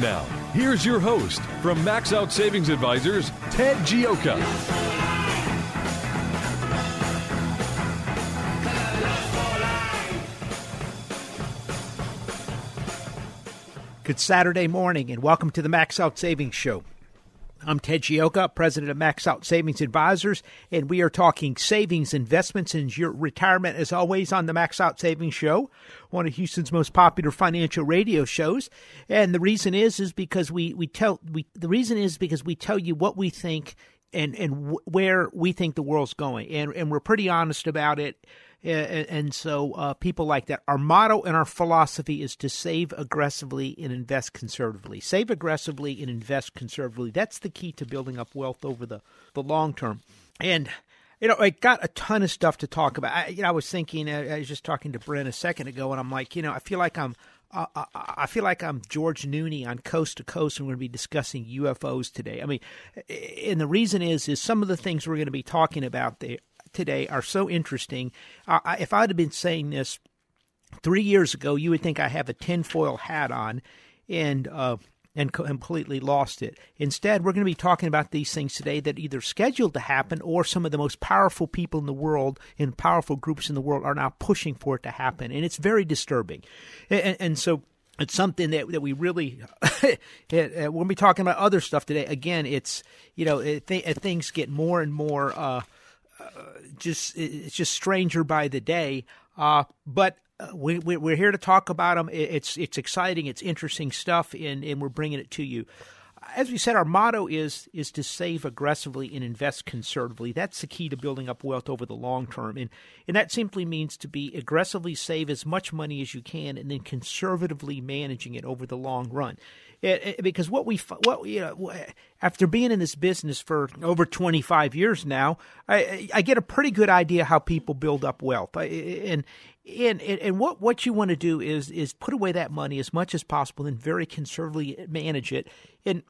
Now, here's your host from Max Out Savings Advisors, Ted Gioka. Good Saturday morning, and welcome to the Max Out Savings Show. I'm Ted Gioka, president of Max Out Savings Advisors, and we are talking savings, investments, and your retirement as always on the Max Out Savings Show, one of Houston's most popular financial radio shows. And the reason is is because we we tell we the reason is because we tell you what we think and and w- where we think the world's going, and and we're pretty honest about it. And so, uh, people like that. Our motto and our philosophy is to save aggressively and invest conservatively. Save aggressively and invest conservatively. That's the key to building up wealth over the, the long term. And you know, I got a ton of stuff to talk about. I, you know, I was thinking, uh, I was just talking to Brent a second ago, and I'm like, you know, I feel like I'm, uh, I feel like I'm George Noory on Coast to Coast, and we're going to be discussing UFOs today. I mean, and the reason is, is some of the things we're going to be talking about there today are so interesting. Uh, if I'd have been saying this three years ago, you would think I have a tinfoil hat on, and uh, and completely lost it. Instead, we're going to be talking about these things today that either scheduled to happen or some of the most powerful people in the world and powerful groups in the world are now pushing for it to happen, and it's very disturbing. And, and so it's something that, that we really when we talking about other stuff today again it's you know it, th- things get more and more uh, just it's just stranger by the day. Uh, but uh, we, we're here to talk about them. It's it's exciting, it's interesting stuff, and, and we're bringing it to you. As we said, our motto is is to save aggressively and invest conservatively. That's the key to building up wealth over the long term, and and that simply means to be aggressively save as much money as you can, and then conservatively managing it over the long run. It, it, because what we what you know after being in this business for over 25 years now I, I get a pretty good idea how people build up wealth I, and and and what what you want to do is is put away that money as much as possible and very conservatively manage it. And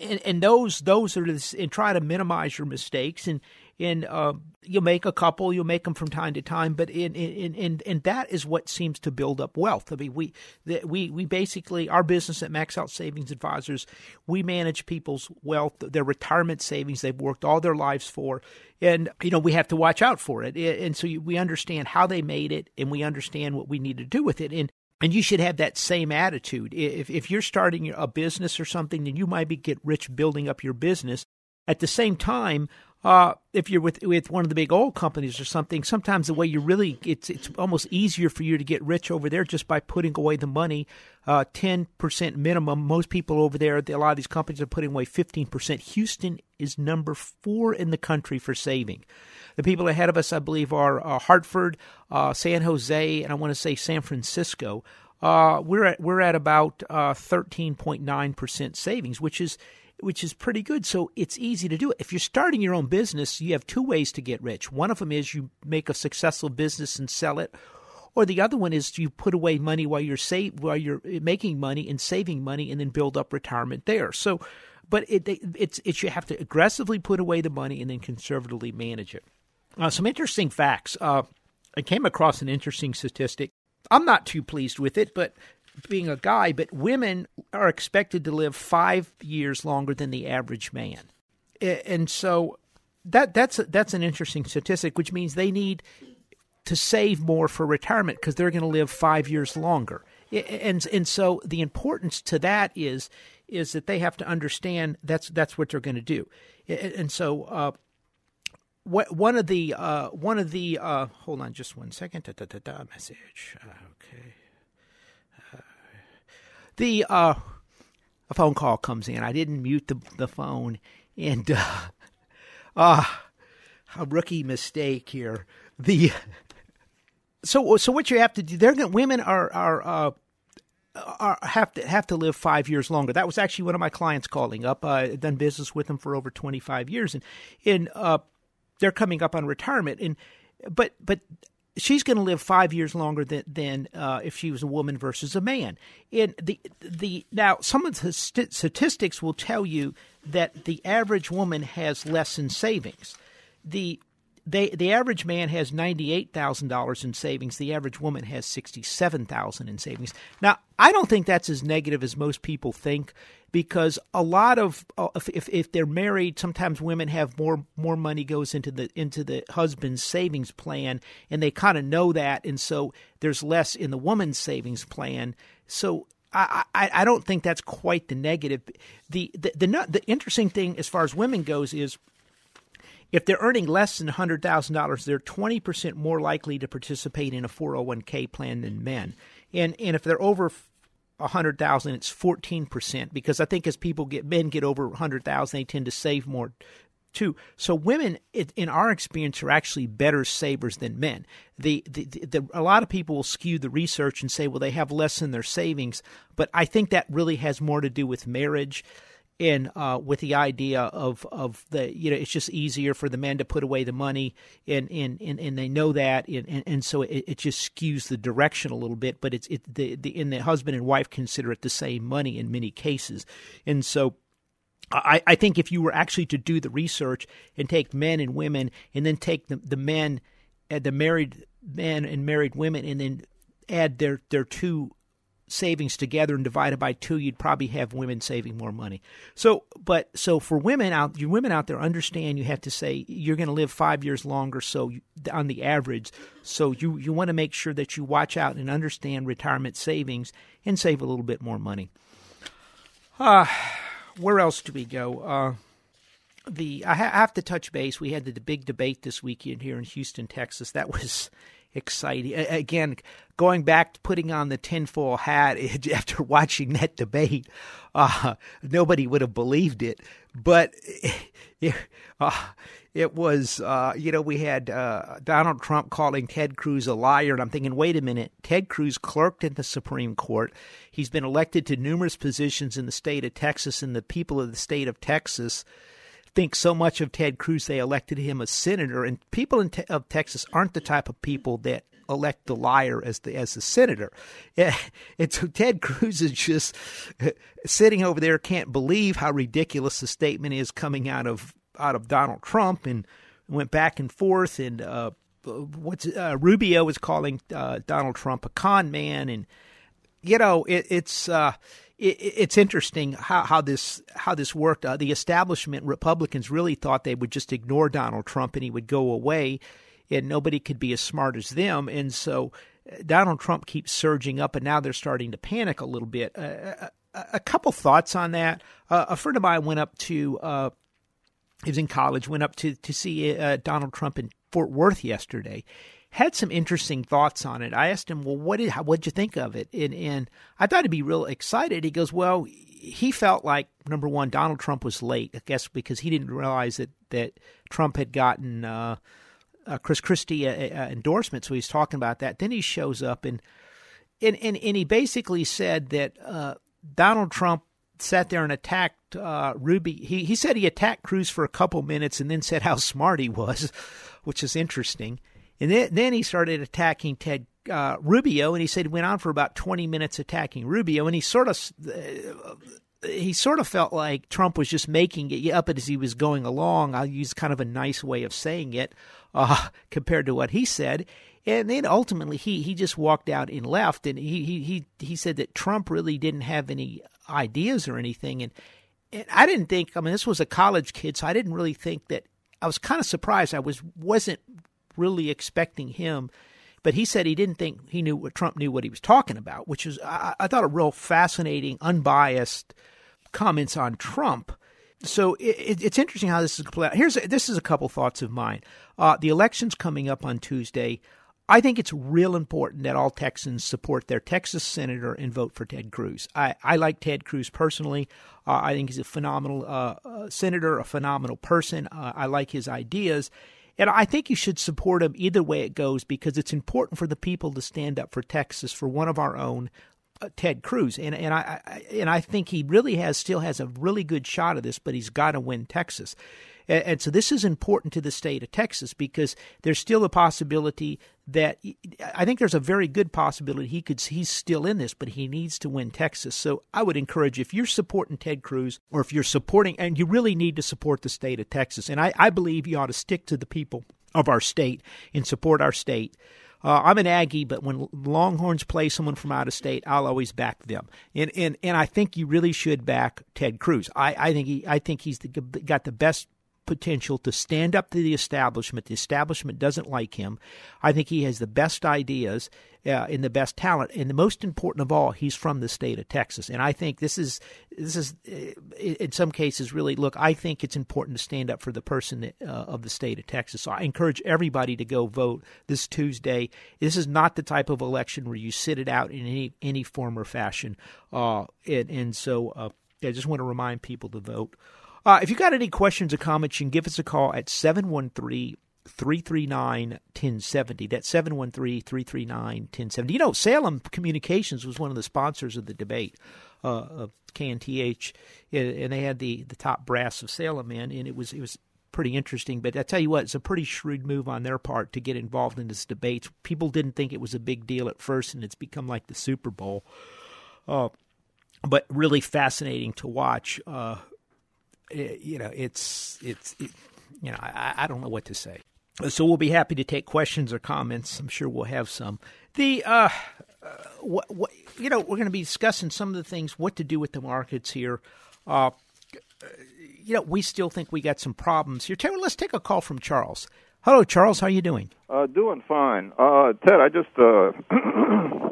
and, and those those are this, and try to minimize your mistakes and and uh, you'll make a couple, you'll make them from time to time, but in in in and that is what seems to build up wealth. I mean, we the, we we basically our business at Max Out Savings Advisors, we manage people's wealth, their retirement savings they've worked all their lives for, and you know we have to watch out for it, and so we understand how they made it, and we understand what we need to do with it, and and you should have that same attitude. If if you're starting a business or something, then you might be get rich building up your business. At the same time, uh, if you're with with one of the big oil companies or something, sometimes the way you really it's it's almost easier for you to get rich over there just by putting away the money, uh, ten percent minimum. Most people over there, a lot of these companies are putting away fifteen percent. Houston is number four in the country for saving. The people ahead of us, I believe, are uh, Hartford, uh, San Jose, and I want to say San Francisco. Uh, we're at we're at about uh, thirteen point nine percent savings, which is which is pretty good. So it's easy to do it. If you're starting your own business, you have two ways to get rich. One of them is you make a successful business and sell it, or the other one is you put away money while you're save while you're making money and saving money, and then build up retirement there. So, but it, it's it's you have to aggressively put away the money and then conservatively manage it. Uh, some interesting facts. Uh, I came across an interesting statistic. I'm not too pleased with it, but being a guy, but women are expected to live five years longer than the average man, and so that that's that's an interesting statistic, which means they need to save more for retirement because they're going to live five years longer. and and so the importance to that is is that they have to understand that's that's what they're going to do, and so. Uh, what, one of the uh, one of the uh, hold on just one second da, da, da, message okay the uh, a phone call comes in I didn't mute the the phone and uh, uh a rookie mistake here the so so what you have to do they're going women are are uh, are, have to have to live five years longer. That was actually one of my clients calling up. I've done business with them for over twenty five years, and and uh, they're coming up on retirement. And but but she's going to live five years longer than than uh, if she was a woman versus a man. And the the now some of the st- statistics will tell you that the average woman has less in savings. The they the average man has ninety eight thousand dollars in savings. The average woman has sixty seven thousand in savings. Now, I don't think that's as negative as most people think, because a lot of uh, if if they're married, sometimes women have more more money goes into the into the husband's savings plan, and they kind of know that, and so there's less in the woman's savings plan. So I, I, I don't think that's quite the negative. The, the the the interesting thing as far as women goes is if they're earning less than $100,000, they're 20% more likely to participate in a 401k plan than men. And and if they're over 100,000, it's 14% because I think as people get men get over 100,000, they tend to save more too. So women, in our experience, are actually better savers than men. The, the, the, a lot of people will skew the research and say, well, they have less in their savings, but I think that really has more to do with marriage in uh, with the idea of of the you know it's just easier for the men to put away the money and and and, and they know that and and, and so it, it just skews the direction a little bit but it's it the, the and the husband and wife consider it the same money in many cases. And so I, I think if you were actually to do the research and take men and women and then take the, the men, uh, the married men and married women, and then add their, their two savings together and divided by two, you'd probably have women saving more money. So, but so for women out, you women out there understand you have to say you're going to live five years longer. So you, on the average, so you you want to make sure that you watch out and understand retirement savings and save a little bit more money. Uh, where else do we go? Uh, the I have to touch base. We had the big debate this weekend here in Houston, Texas. That was exciting. Again, going back to putting on the tinfoil hat after watching that debate, uh, nobody would have believed it. But it, uh, it was, uh, you know, we had uh, Donald Trump calling Ted Cruz a liar. And I'm thinking, wait a minute, Ted Cruz clerked in the Supreme Court. He's been elected to numerous positions in the state of Texas, and the people of the state of Texas think so much of Ted Cruz they elected him a senator, and people in te- of Texas aren't the type of people that elect the liar as the as the senator. And so Ted Cruz is just sitting over there, can't believe how ridiculous the statement is coming out of out of Donald Trump, and went back and forth. And uh, what's uh, Rubio was calling uh, Donald Trump a con man, and you know it, it's uh, it, it's interesting how, how this how this worked. Uh, the establishment Republicans really thought they would just ignore Donald Trump and he would go away, and nobody could be as smart as them. And so uh, Donald Trump keeps surging up, and now they're starting to panic a little bit. Uh, a, a, couple thoughts on that. Uh, a friend of mine went up to. Uh, he was in college. Went up to to see uh, Donald Trump in Fort Worth yesterday, had some interesting thoughts on it. I asked him, "Well, what did how, what'd you think of it?" And and I thought he'd be real excited. He goes, "Well, he felt like number one, Donald Trump was late. I guess because he didn't realize that that Trump had gotten uh, uh, Chris Christie uh, endorsement. So he's talking about that. Then he shows up and and and, and he basically said that uh, Donald Trump." Sat there and attacked uh, Ruby. He he said he attacked Cruz for a couple minutes and then said how smart he was, which is interesting. And then, he started attacking Ted uh, Rubio, and he said went on for about 20 minutes attacking Rubio, and he sort of. Uh, he sort of felt like Trump was just making it up as he was going along. I'll use kind of a nice way of saying it uh, compared to what he said. And then ultimately, he, he just walked out and left. And he, he, he, he said that Trump really didn't have any ideas or anything. And, and I didn't think, I mean, this was a college kid, so I didn't really think that I was kind of surprised. I was wasn't really expecting him but he said he didn't think he knew what Trump knew what he was talking about, which is I, I thought a real fascinating, unbiased comments on Trump. So it, it's interesting how this is played out. Here's this is a couple thoughts of mine. Uh, the election's coming up on Tuesday. I think it's real important that all Texans support their Texas senator and vote for Ted Cruz. I, I like Ted Cruz personally. Uh, I think he's a phenomenal uh, uh, senator, a phenomenal person. Uh, I like his ideas. And I think you should support him either way it goes because it's important for the people to stand up for Texas, for one of our own, uh, Ted Cruz. And and I, I, and I think he really has still has a really good shot of this, but he's got to win Texas. And, and so this is important to the state of Texas because there's still a possibility that I think there's a very good possibility he could he's still in this, but he needs to win Texas. So I would encourage if you're supporting Ted Cruz or if you're supporting and you really need to support the state of Texas, and I, I believe you ought to stick to the people of our state and support our state. Uh, I'm an Aggie, but when Longhorns play someone from out of state, I'll always back them. And and and I think you really should back Ted Cruz. I, I think he I think he's the, got the best potential to stand up to the establishment. The establishment doesn't like him. I think he has the best ideas uh, and the best talent, and the most important of all, he's from the state of Texas. And I think this is this is uh, in some cases really look. I think it's important to stand up for the person that, uh, of the state of Texas. So I encourage everybody to go vote this Tuesday. This is not the type of election where you sit it out in any any form or fashion. Uh, and, and so uh, I just want to remind people to vote. Uh, if you got any questions or comments, you can give us a call at 713 339 1070. That's 713 339 1070. You know, Salem Communications was one of the sponsors of the debate uh, of KNTH, and they had the, the top brass of Salem in, and it was it was pretty interesting. But I tell you what, it's a pretty shrewd move on their part to get involved in this debate. People didn't think it was a big deal at first, and it's become like the Super Bowl. Uh, but really fascinating to watch. Uh, you know, it's it's it, you know, I, I don't know what to say. So we'll be happy to take questions or comments. I'm sure we'll have some. The uh, uh what, what you know, we're going to be discussing some of the things what to do with the markets here. Uh, you know, we still think we got some problems here. Taylor, let's take a call from Charles. Hello, Charles. How are you doing? Uh, doing fine. Uh, Ted, I just uh,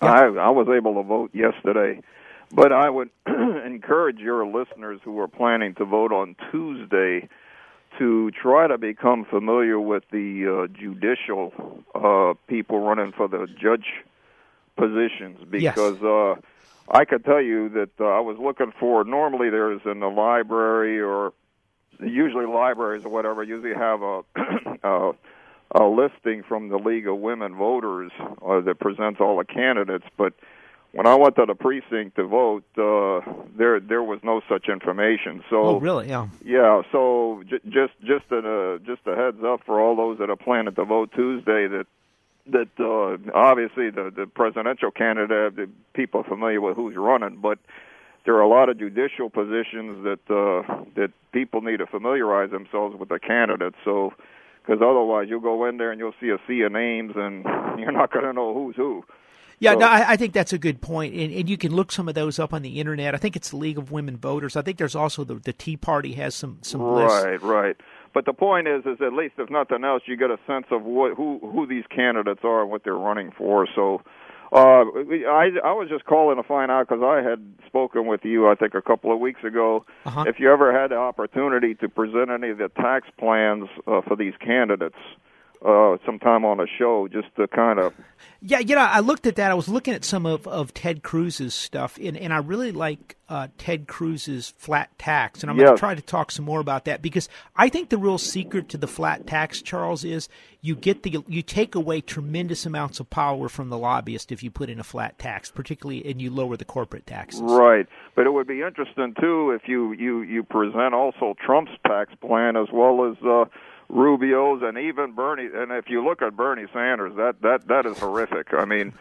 I I was able to vote yesterday but I would encourage your listeners who are planning to vote on Tuesday to try to become familiar with the uh, judicial uh, people running for the judge positions because yes. uh, I could tell you that uh, I was looking for. Normally, there's in the library or usually libraries or whatever usually have a. a a listing from the League of Women Voters uh, that presents all the candidates, but when I went to the precinct to vote, uh, there there was no such information. So, oh, really? Yeah. Yeah. So j- just just a just a heads up for all those that are planning to vote Tuesday that that uh, obviously the the presidential candidate, the people are familiar with who's running, but there are a lot of judicial positions that uh, that people need to familiarize themselves with the candidates. So, because otherwise you'll go in there and you'll see a sea of names and you're not going to know who's who. Yeah, so, no, I, I, think that's a good point, and, and you can look some of those up on the internet. I think it's the League of Women Voters. I think there's also the the Tea Party has some some lists. Right, right. But the point is, is at least if nothing else, you get a sense of what who who these candidates are and what they're running for. So. Uh, I I was just calling to find out because I had spoken with you I think a couple of weeks ago. Uh-huh. If you ever had the opportunity to present any of the tax plans uh, for these candidates, uh, sometime on a show just to kind of. Yeah, you know, I looked at that. I was looking at some of, of Ted Cruz's stuff, and, and I really like uh, Ted Cruz's flat tax, and I'm yes. going to try to talk some more about that because I think the real secret to the flat tax, Charles, is you get the you take away tremendous amounts of power from the lobbyist if you put in a flat tax, particularly and you lower the corporate taxes. Right, but it would be interesting too if you you you present also Trump's tax plan as well as. Uh, Rubio's and even Bernie. And if you look at Bernie Sanders, that that that is horrific. I mean.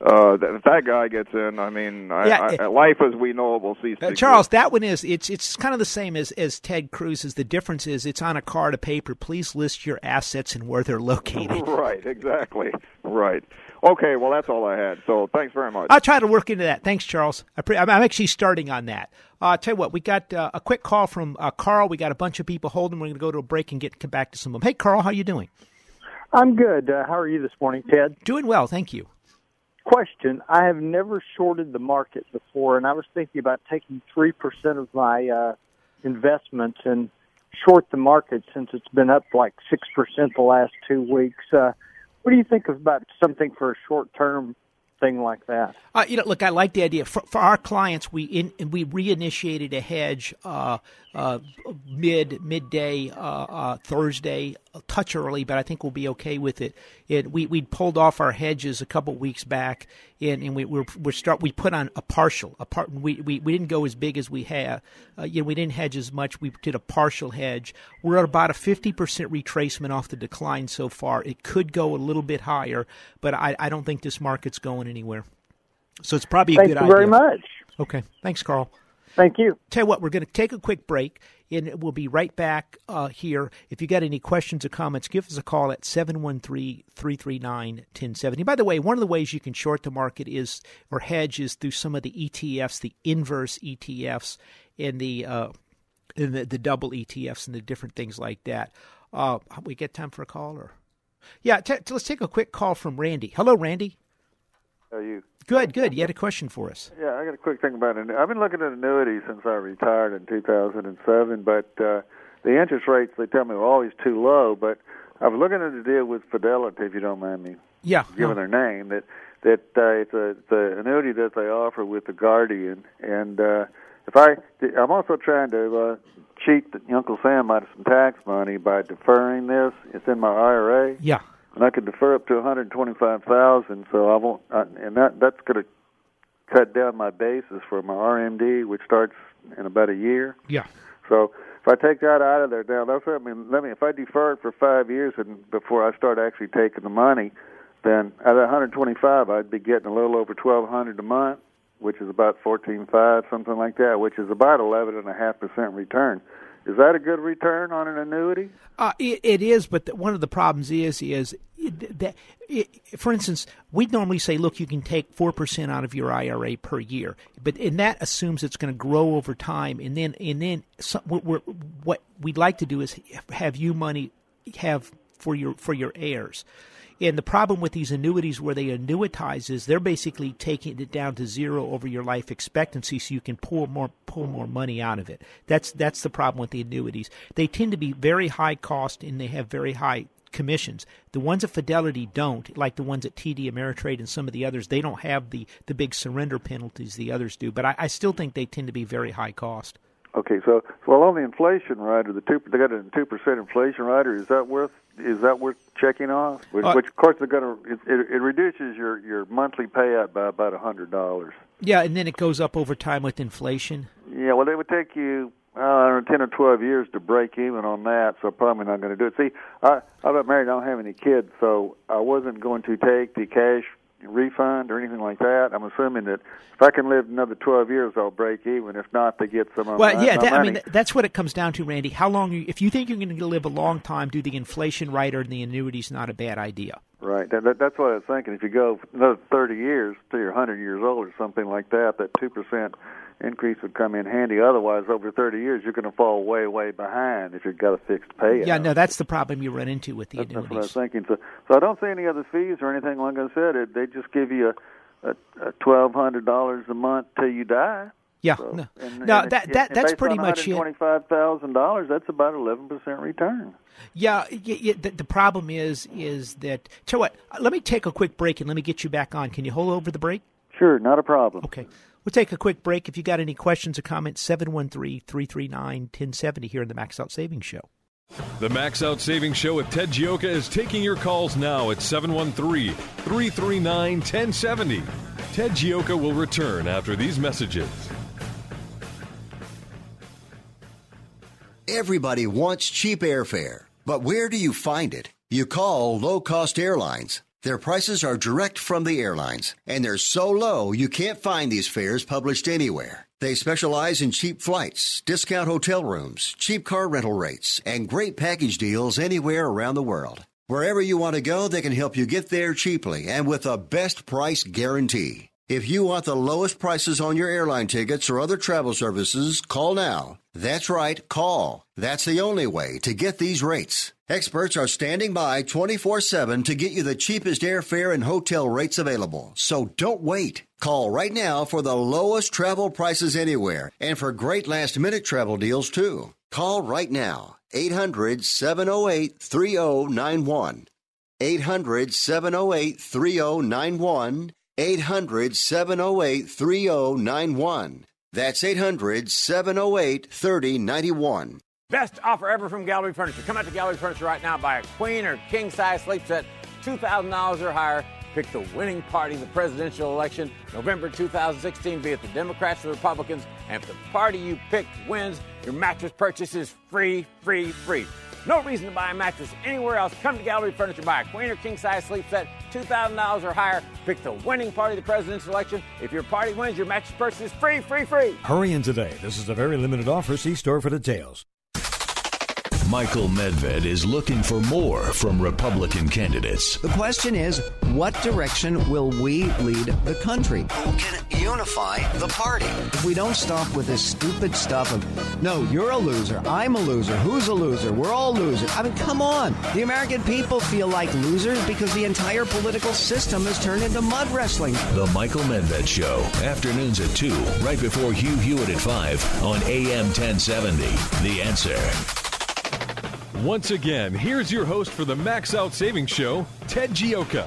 Uh, if that guy gets in, I mean, yeah, I, I, life as we know it will cease. Uh, Charles, that one is it's it's kind of the same as as Ted Cruz's. The difference is it's on a card of paper. Please list your assets and where they're located. right, exactly. Right. Okay, well, that's all I had. So thanks very much. I'll try to work into that. Thanks, Charles. I am actually starting on that. Uh, I'll tell you what, we got uh, a quick call from uh, Carl. We got a bunch of people holding. We're going to go to a break and get back to some of them. Hey, Carl, how you doing? I'm good. Uh, how are you this morning, Ted? Doing well, thank you. Question I have never shorted the market before, and I was thinking about taking 3% of my uh, investments and short the market since it's been up like 6% the last two weeks. Uh, what do you think about something for a short term thing like that? Uh, you know, look, I like the idea. For, for our clients, we in, we reinitiated a hedge uh, uh, mid midday uh, uh, Thursday, a touch early, but I think we'll be okay with it. it we we pulled off our hedges a couple weeks back, and, and we we're, we're start we put on a partial a part. We, we we didn't go as big as we have. Uh, you know, we didn't hedge as much. We did a partial hedge. We're at about a fifty percent retracement off the decline so far. It could go a little bit higher, but I, I don't think this market's going anywhere. So it's probably a Thank good you idea. very much. Okay. Thanks, Carl. Thank you. Tell you what, we're going to take a quick break, and we'll be right back uh, here. If you got any questions or comments, give us a call at 713-339-1070. By the way, one of the ways you can short the market is or hedge is through some of the ETFs, the inverse ETFs, and the uh, and the, the double ETFs and the different things like that. Uh, we get time for a call, or yeah, t- t- let's take a quick call from Randy. Hello, Randy. How are you? Good, good. You had a question for us. Yeah, I got a quick thing about it. I've been looking at annuities since I retired in 2007, but uh, the interest rates they tell me are always too low. But I was looking at a deal with Fidelity, if you don't mind me Yeah. giving their name. That that uh, it's a the annuity that they offer with the Guardian, and uh, if I I'm also trying to uh, cheat Uncle Sam out of some tax money by deferring this. It's in my IRA. Yeah. And I could defer up to 125,000. So I won't, I, and that that's going to cut down my basis for my RMD, which starts in about a year. Yeah. So if I take that out of there now, that's what I mean. Let me if I defer it for five years and before I start actually taking the money, then out of 125, I'd be getting a little over 1,200 a month, which is about 14.5, something like that, which is about 11 and a half percent return. Is that a good return on an annuity? Uh, it, it is, but the, one of the problems is is that, for instance, we'd normally say, look, you can take four percent out of your IRA per year, but and that assumes it's going to grow over time, and then and then some, what we'd like to do is have you money have for your for your heirs. And the problem with these annuities where they annuitize is they're basically taking it down to zero over your life expectancy so you can pull more pull more money out of it. That's that's the problem with the annuities. They tend to be very high cost and they have very high commissions. The ones at Fidelity don't, like the ones at TD Ameritrade and some of the others, they don't have the, the big surrender penalties the others do. But I, I still think they tend to be very high cost. Okay, so well on the inflation rider, the two they got a two percent inflation rider. Is that worth is that worth checking off? Which, Uh, which of course they're going to it, it, it reduces your your monthly payout by about a hundred dollars. Yeah, and then it goes up over time with inflation. Yeah, well, it would take you uh, I don't know, ten or twelve years to break even on that, so probably not going to do it. See, I I'm got married, I don't have any kids, so I wasn't going to take the cash refund or anything like that. I'm assuming that if I can live another twelve years, I'll break even. If not, they get some of Well, my, yeah, my that, I mean that's what it comes down to, Randy. How long? You, if you think you're going to live a long time, do the inflation rider and the annuities not a bad idea. Right. That, that, that's what I was thinking. If you go another 30 years till you're 100 years old or something like that, that 2% increase would come in handy. Otherwise, over 30 years, you're going to fall way, way behind if you've got a fixed payout. Yeah, no, that's the problem you run into with the That's, that's what I was thinking. So, so I don't see any other fees or anything. Like I said, it, they just give you a, a, a $1,200 a month till you die. Yeah, So, no, and, no, and that it- that that's based pretty on much it. $125,000, that's about 11% return. Yeah, y y the, the problem is is that. Tell what, let me take a quick break and let me get you back on. Can you hold over the break? Sure, not a problem. Okay. We'll take a quick break. If you got any questions or comments, 713 339 1070 here in the Max Out Savings Show. The Max Out Savings Show with Ted Gioka is taking your calls now at 713 339 1070. Ted Gioka will return after these messages. Everybody wants cheap airfare, but where do you find it? You call low cost airlines. Their prices are direct from the airlines, and they're so low you can't find these fares published anywhere. They specialize in cheap flights, discount hotel rooms, cheap car rental rates, and great package deals anywhere around the world. Wherever you want to go, they can help you get there cheaply and with a best price guarantee. If you want the lowest prices on your airline tickets or other travel services, call now. That's right, call. That's the only way to get these rates. Experts are standing by 24 7 to get you the cheapest airfare and hotel rates available. So don't wait. Call right now for the lowest travel prices anywhere and for great last minute travel deals too. Call right now. 800 708 3091. 800 708 3091. 800 708 3091. That's 800 708 3091. Best offer ever from Gallery Furniture. Come out to Gallery Furniture right now. Buy a queen or king size sleep set, $2,000 or higher. Pick the winning party in the presidential election, November 2016, be it the Democrats or the Republicans. And if the party you pick wins, your mattress purchase is free, free, free. No reason to buy a mattress anywhere else. Come to Gallery Furniture, buy a queen or king size sleep set, $2,000 or higher. Pick the winning party of the presidential election. If your party wins, your mattress purchase is free, free, free. Hurry in today. This is a very limited offer. See store for details. Michael Medved is looking for more from Republican candidates. The question is, what direction will we lead the country? Who can unify the party? If we don't stop with this stupid stuff of, no, you're a loser, I'm a loser, who's a loser, we're all losers. I mean, come on. The American people feel like losers because the entire political system has turned into mud wrestling. The Michael Medved Show, afternoons at 2, right before Hugh Hewitt at 5 on AM 1070. The answer. Once again, here's your host for the Max Out Savings Show, Ted Gioka.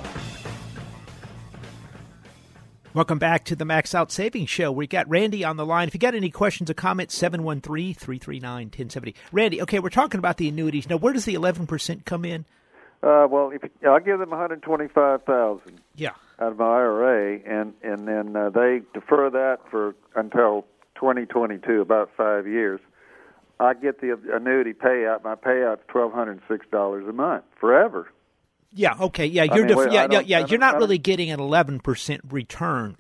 Welcome back to the Max Out Savings Show. We got Randy on the line. If you got any questions or comments, 713 339 1070. Randy, okay, we're talking about the annuities. Now, where does the 11% come in? Uh, well, if I give them one hundred twenty-five thousand, yeah, out of my IRA, and and then uh, they defer that for until twenty twenty-two, about five years. I get the annuity payout. My payout's twelve hundred six dollars a month forever. Yeah. Okay. Yeah. You're I mean, def- wait, yeah, yeah. yeah. You're don't- really getting an 11 percent return.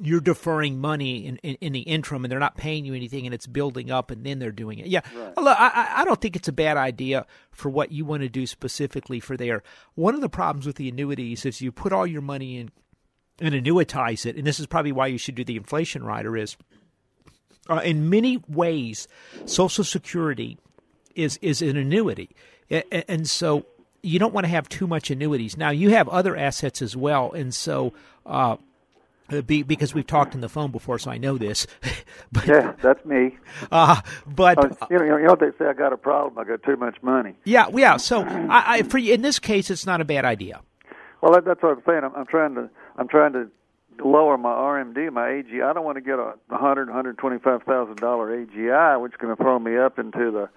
You're deferring money in, in, in the interim, and they're not paying you anything, and it's building up, and then they're doing it. Yeah. Look, I, I- I don't think it's a bad idea for what you want to do specifically for there. One of the problems with the annuities is you put all your money in and annuitize it, and this is probably why you should do the inflation rider. Is uh, in many ways, Social Security is is an annuity, and so you don't want to have too much annuities. Now you have other assets as well, and so. Uh, be, because we've talked on the phone before, so I know this. but, Yeah, that's me. Uh, but Uh, you know, you know what they say? I got a problem. I got too much money. yeah, yeah. So I, I, for you, in this case, it's not a bad idea. Well, that, that's what I'm saying. I'm, I'm trying to I'm trying to lower my RMD, my AGI. I don't want to get a hundred, hundred twenty-five thousand dollar AGI, which is going to throw me up into the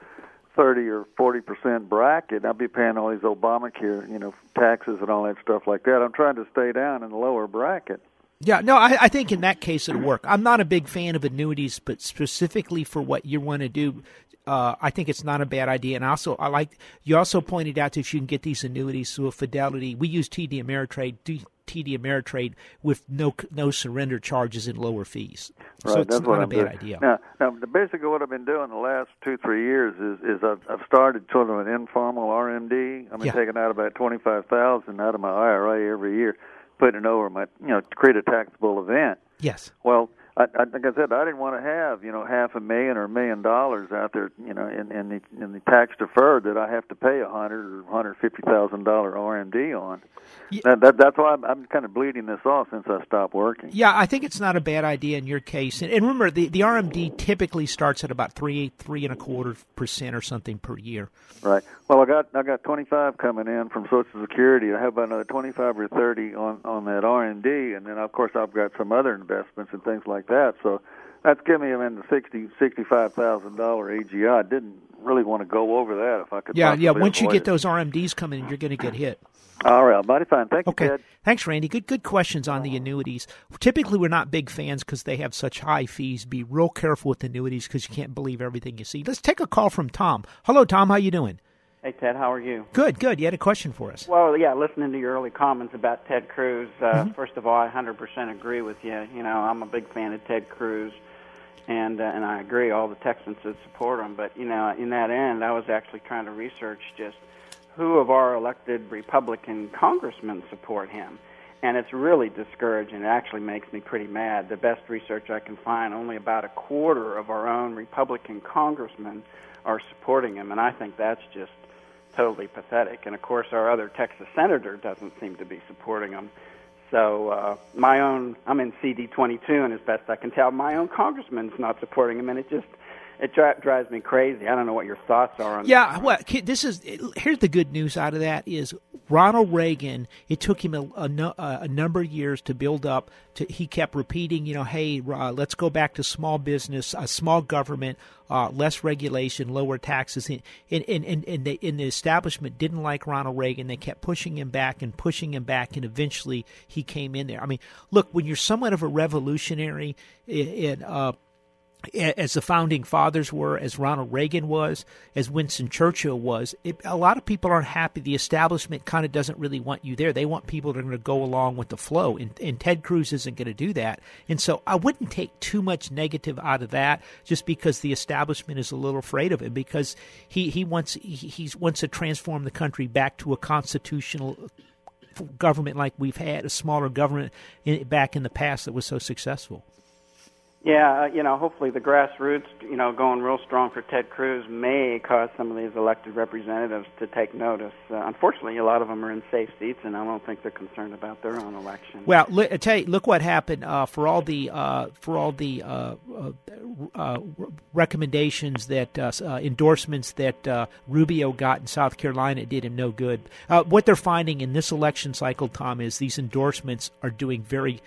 thirty or forty percent bracket. I'll be paying all these Obamacare, you know, taxes and all that stuff like that. I'm trying to stay down in the lower bracket. Yeah, no, I, I think in that case it'll work. I'm not a big fan of annuities, but specifically for what you want to do, uh, I think it's not a bad idea. And also, I like you also pointed out that if you can get these annuities through a Fidelity, we use TD Ameritrade, TD Ameritrade with no no surrender charges and lower fees. Right, so it's not a I'm bad doing. idea. Now, now, basically what I've been doing the last two, three years is is I've, I've started sort of an informal RMD. I've been Yeah. taking out about twenty five thousand out of my IRA every year, putting it over my, you know, to create a taxable event. Yes. Well, I, I, like I said, I didn't want to have you know half a million or a million dollars out there, you know, in, in the in the tax deferred that I have to pay a hundred or hundred fifty thousand dollar RMD on. That, that that's why I'm, I'm kind of bleeding this off since I stopped working. Yeah, I think it's not a bad idea in your case. And, and remember, the, the RMD typically starts at about three three and a quarter percent or something per year. Right. Well, I got I got 25 coming in from Social Security. I have about another 25 or 30 on on that RMD, and then of course I've got some other investments and things like that. So that's giving me in the 60 65 thousand dollar AGI. I didn't really want to go over that if I could. Yeah, yeah. Once you get it. those RMDs coming in, you're going to get hit. All right, mighty fine. Thank you, Okay. Ted. Thanks, Randy. Good good questions on the annuities. Typically, we're not big fans because they have such high fees. Be real careful with annuities because you can't believe everything you see. Let's take a call from Tom. Hello, Tom. How you doing? Hey Ted, how are you? Good, good. You had a question for us. Well, yeah, listening to your early comments about Ted Cruz. Uh, Mm-hmm. First of all, I 100% agree with you. You know, I'm a big fan of Ted Cruz, and uh, and I agree all the Texans that support him. But you know, in that end, I was actually trying to research just who of our elected Republican congressmen support him. and it's really discouraging. It actually makes me pretty mad. The best research I can find, only about a quarter of our own Republican congressmen are supporting him, and I think that's just totally pathetic. And of course, our other Texas senator doesn't seem to be supporting him. So uh, my own, I'm in CD22, and as best I can tell, my own congressman's not supporting him, and it just it dri- drives me crazy. I don't know what your thoughts are on. Yeah, well, this is here's the good news out of that is Ronald Reagan. It took him a, a, a number of years to build up. To he kept repeating, you know, hey, uh, let's go back to small business, a small government, uh, less regulation, lower taxes. And and and, and, the, and the establishment didn't like Ronald Reagan. They kept pushing him back and pushing him back, and eventually he came in there. I mean, look, when you're somewhat of a revolutionary in. Uh, as the founding fathers were, as Ronald Reagan was, as Winston Churchill was. It, a lot of people aren't happy. The establishment kind of doesn't really want you there. They want people that are going to go along with the flow, and, and Ted Cruz isn't going to do that. And so I wouldn't take too much negative out of that, just because the establishment is a little afraid of him, because he he wants he, wants to transform the country back to a constitutional government like we've had, a smaller government in, back in the past that was so successful. Yeah, uh, you know, hopefully the grassroots, you know, going real strong for Ted Cruz may cause some of these elected representatives to take notice. Uh, unfortunately, a lot of them are in safe seats, and I don't think they're concerned about their own election. Well, look, I tell you, look what happened uh, for all the uh, for all the uh, uh, recommendations that endorsements that Rubio got in South Carolina. Did him no good. what they're finding in this election cycle, Tom, is these endorsements are doing very,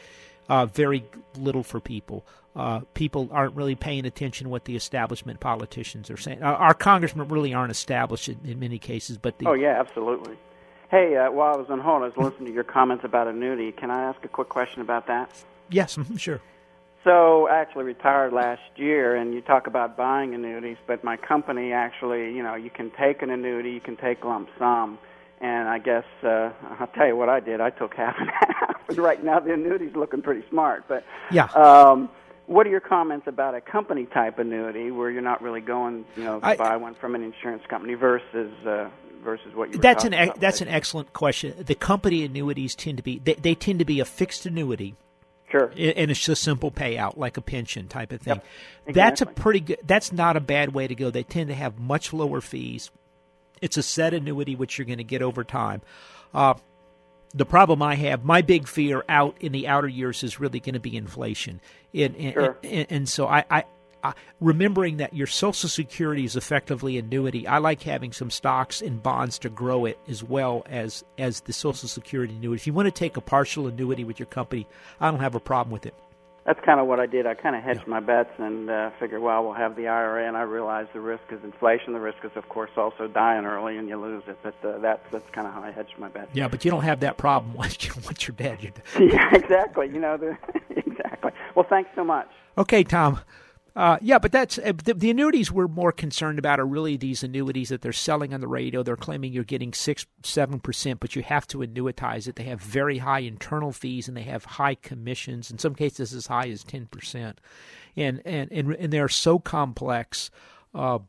very little for people uh, people aren't really paying attention to what the establishment politicians are saying. Our, our congressmen really aren't established in, in, many cases, but the oh yeah, absolutely. Hey, uh, while I was on hold, I was listening to your comments about annuity. Can I ask a quick question about that? Yes, mm-hmm, sure. So I actually retired last year, and you talk about buying annuities, but my company actually, you know, you can take an annuity, you can take lump sum, and I guess uh, I'll tell you what I did. I took half and half. right now, the annuity's looking pretty smart, but yeah. Um, what are your comments about a company type annuity where you're not really going, you know, to I, buy one from an insurance company versus uh, versus what you? that's an that's an excellent question. The company annuities tend to be they, they tend to be a fixed annuity. Sure. And it's just a simple payout, like a pension type of thing. Yep, exactly. That's a pretty good. That's not a bad way to go. They tend to have much lower fees. It's a set annuity which you're going to get over time. Uh, the problem I have, my big fear out in the outer years is really going to be inflation. And, and, sure. and, and so I, I, I, remembering that your Social Security is effectively annuity, I like having some stocks and bonds to grow it as well as as the Social Security annuity. If you want to take a partial annuity with your company, I don't have a problem with it that's kind of what I did. I kind of hedged yeah. my bets and uh, figured, well, we'll have the IRA, and I realized the risk is inflation. The risk is, of course, also dying early and you lose it. But uh, that's that's kind of how I hedged my bets. Yeah, but you don't have that problem once you once you're dead. You're yeah, exactly. You know, the, exactly. Well, thanks so much. Okay, Tom. Uh, yeah, but that's uh, the, the, annuities we're more concerned about are really these annuities that they're selling on the radio. They're claiming you're getting six, seven percent, but you have to annuitize it. They have very high internal fees and they have high commissions. In some cases, as high as ten percent, and and and and they're so complex. Uh,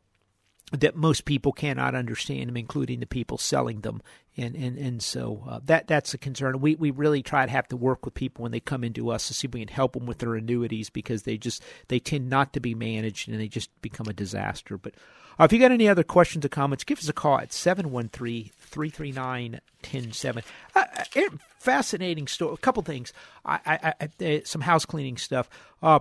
that most people cannot understand them, including the people selling them, and and and so uh, that that's a concern. We we really try to have to work with people when they come into us to see if we can help them with their annuities because they just they tend not to be managed and they just become a disaster. But uh, if you got any other questions or comments, give us a call at 713-339-1070. Uh, uh fascinating story. A couple things. I, I, I uh, some house cleaning stuff. Uh,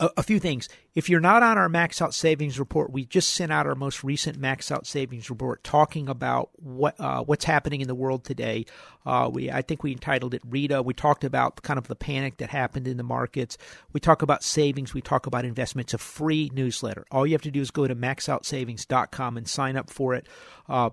a, a, few things. If you're not on our max out savings report, we just sent out our most recent max out savings report talking about what uh, what's happening in the world today. Uh, we I think we entitled it Rita. We talked about kind of the panic that happened in the markets. We talk about savings. We talk about investments. A free newsletter. All you have to do is go to maxoutsavings.com and sign up for it. Uh,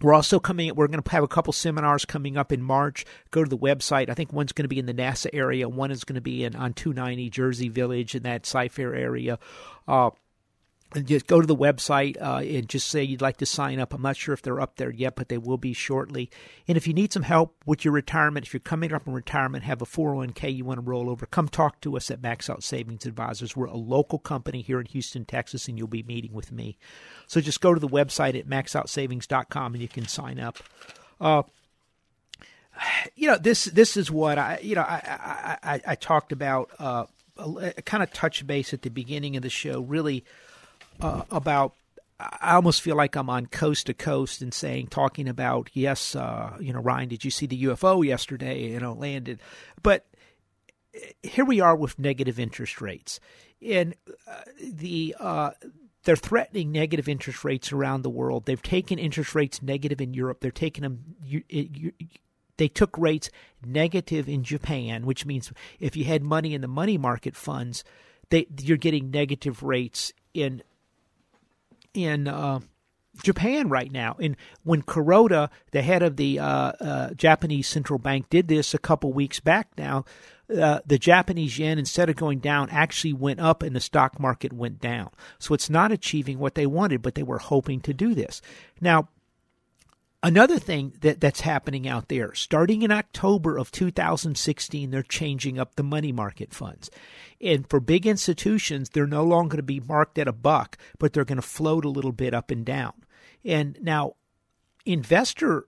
we're also coming. We're going to have a couple seminars coming up in March. Go to the website. I think one's going to be in the NASA area. One is going to be in on 290 Jersey Village in that Cy-Fair area. Uh, just go to the website uh, and just say you'd like to sign up. I'm not sure if they're up there yet, but they will be shortly. And if you need some help with your retirement, if you're coming up in retirement, have a 401k you want to roll over, come talk to us at Max Out Savings Advisors. We're a local company here in Houston, Texas, and you'll be meeting with me. So just go to the website at maxoutsavings.com and you can sign up. Uh, you know this this is what I you know I I, I, I talked about uh, kind of touch base at the beginning of the show really uh, about I almost feel like I'm on coast to coast and saying talking about yes uh, you know Ryan did you see the UFO yesterday you know landed but here we are with negative interest rates and uh, the uh, they're threatening negative interest rates around the world. They've taken interest rates negative in Europe. They're taking them. You, you, they took rates negative in Japan, which means if you had money in the money market funds, they you're getting negative rates in in uh, Japan right now. And when Kuroda, the head of the uh, uh, Japanese central bank, did this a couple weeks back now, uh, the Japanese yen, instead of going down, actually went up and the stock market went down. So it's not achieving what they wanted, but they were hoping to do this. Now, Another thing that, that's happening out there, starting in October of 2016, they're changing up the money market funds. And for big institutions, they're no longer going to be marked at a buck, but they're going to float a little bit up and down. And now, investor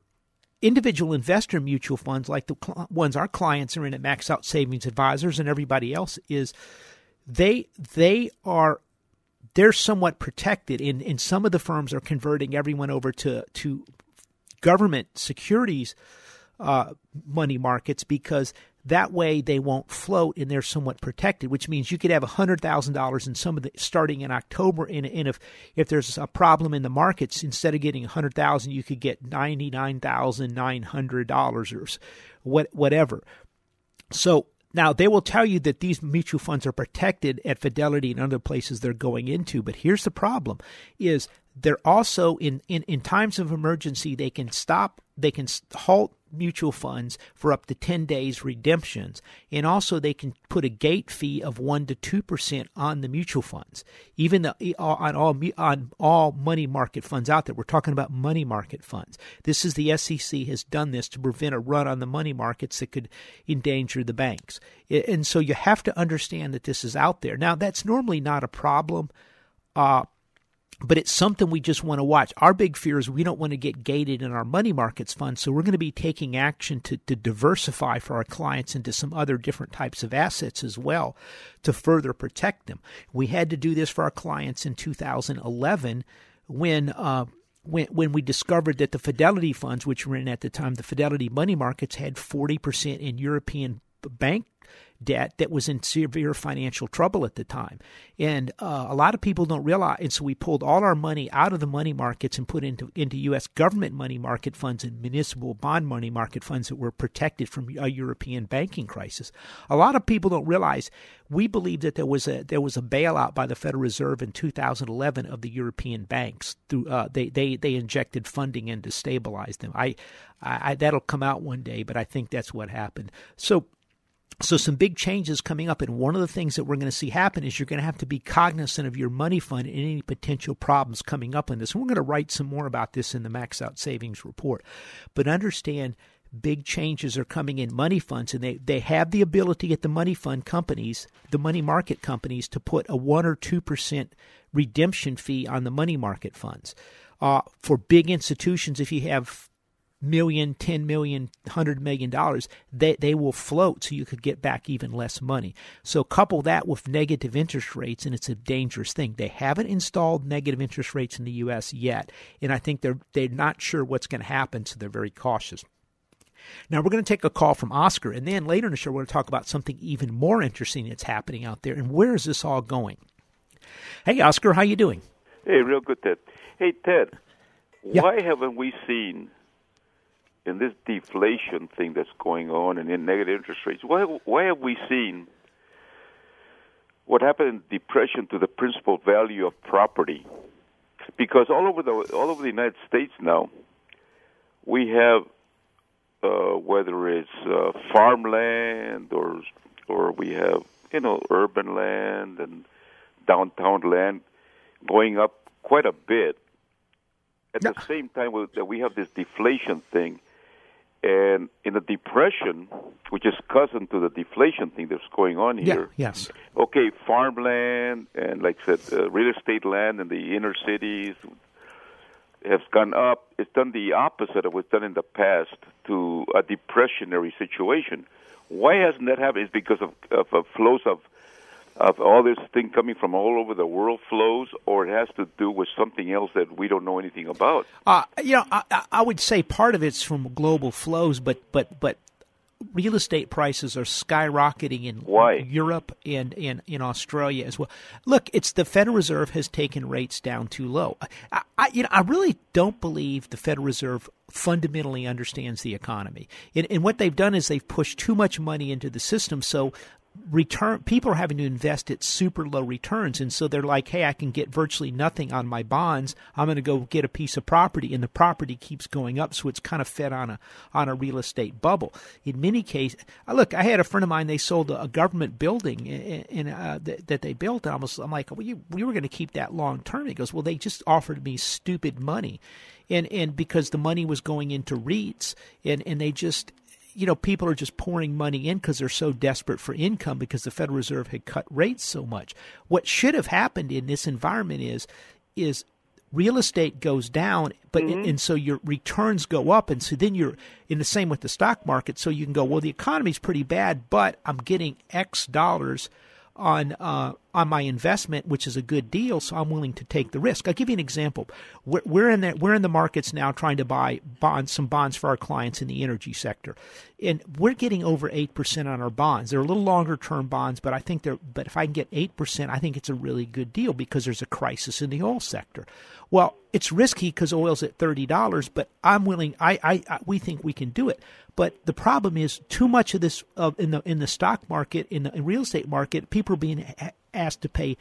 individual investor mutual funds like the ones our clients are in at Max Out Savings Advisors and everybody else is they they are they're somewhat protected and, in some of the firms are converting everyone over to to government securities uh, money markets because that way they won't float and they're somewhat protected, which means you could have $100,000 in some of the starting in October. And, and if, if there's a problem in the markets, instead of getting 100000 you could get $99,900 or what, whatever. So now they will tell you that these mutual funds are protected at Fidelity and other places they're going into, but here's the problem is they're also in, in, in times of emergency they can stop they can halt mutual funds for up to 10 days redemptions. And also they can put a gate fee of 1 to 2% on the mutual funds. Even the, on all on all money market funds out there we're talking about money market funds. This is the SEC has done this to prevent a run on the money markets that could endanger the banks. And so you have to understand that this is out there. Now that's normally not a problem uh, but it's something we just want to watch. Our big fear is we don't want to get gated in our money markets fund, so we're going to be taking action to, to diversify for our clients into some other different types of assets as well to further protect them. We had to do this for our clients in 2011 when. Uh, when, when we discovered that the Fidelity funds, which were in at the time, the Fidelity money markets had 40% in European bank debt that was in severe financial trouble at the time. And uh, a lot of people don't realize. And so we pulled all our money out of the money markets and put into into U.S. government money market funds and municipal bond money market funds that were protected from a European banking crisis. A lot of people don't realize we believe that there was a there was a bailout by the Federal Reserve in 2011 of the European banks. Through uh, they they they injected funding in to stabilize them. I, I that'll come out one day, but I think that's what happened. So so, some big changes coming up. And one of the things that we're going to see happen is you're going to have to be cognizant of your money fund and any potential problems coming up in this. And we're going to write some more about this in the Max Out Savings Report. But understand big changes are coming in money funds, and they, they have the ability at the money fund companies, the money market companies, to put a 1 or 2% redemption fee on the money market funds. Uh, for big institutions, if you have million, ten million, hundred million dollars, they they will float so you could get back even less money. So couple that with negative interest rates and it's a dangerous thing. They haven't installed negative interest rates in the US yet, and I think they're they're not sure what's going to happen, so they're very cautious. Now we're going to take a call from Oscar, and then later in the show we're going to talk about something even more interesting that's happening out there and where is this all going. Hey Oscar, how you doing? Hey, real good, Ted. Hey Ted, yeah. why haven't we seen in this deflation thing that's going on and in negative interest rates, why why have we seen what happened in depression to the principal value of property? Because all over the all over the United States now, we have uh, whether it's uh, farmland or or we have you know urban land and downtown land going up quite a bit. At the same time that we have this deflation thing, and in the depression, which is cousin to the deflation thing that's going on here. Yeah, yes. Okay, farmland and like I said, uh, real estate land in the inner cities. has gone up, it's done the opposite of what's done in the past to a depressionary situation. Why hasn't that happened? It's because of, of, of flows of of all this thing coming from all over the world flows, or it has to do with something else that we don't know anything about. Uh, you know, I, I would say part of it's from global flows, but but but real estate prices are skyrocketing in Why? Europe and, and in Australia as well. Look, it's the Federal Reserve has taken rates down too low. I, I, you know, I really don't believe the Federal Reserve fundamentally understands the economy. And, and what they've done is they've pushed too much money into the system, so return people are having to invest at super low returns. And so they're like hey i can get virtually nothing on my bonds. I'm going to go get a piece of property and the property keeps going up. So it's kind of fed on a on a real estate bubble. In many cases look i had a friend of mine they sold a, government building in, in uh, that, that they built. And I was, i'm like well you, we were going to keep that long term. He goes well they just offered me stupid money. And and because the money was going into REITs and and they just you know, people are just pouring money in because they're so desperate for income because the Federal Reserve had cut rates so much. What should have happened in this environment is is real estate goes down, but Mm-hmm. and so your returns go up, and so then you're in the same with the stock market. So you can go, well, the economy's pretty bad, but I'm getting X dollars on uh, on my investment, which is a good deal, so I'm willing to take the risk. I'll give you an example. We're, we're in the we're in the markets now trying to buy bonds, some bonds for our clients in the energy sector, and we're getting over eight percent on our bonds. They're a little longer term bonds, but I think they're but if I can get eight percent, I think it's a really good deal because there's a crisis in the oil sector. Well, it's risky because oil's at thirty dollars, but I'm willing. I, I, I we think we can do it. But the problem is too much of this uh, in the in the stock market, in the in real estate market, people are being asked to pay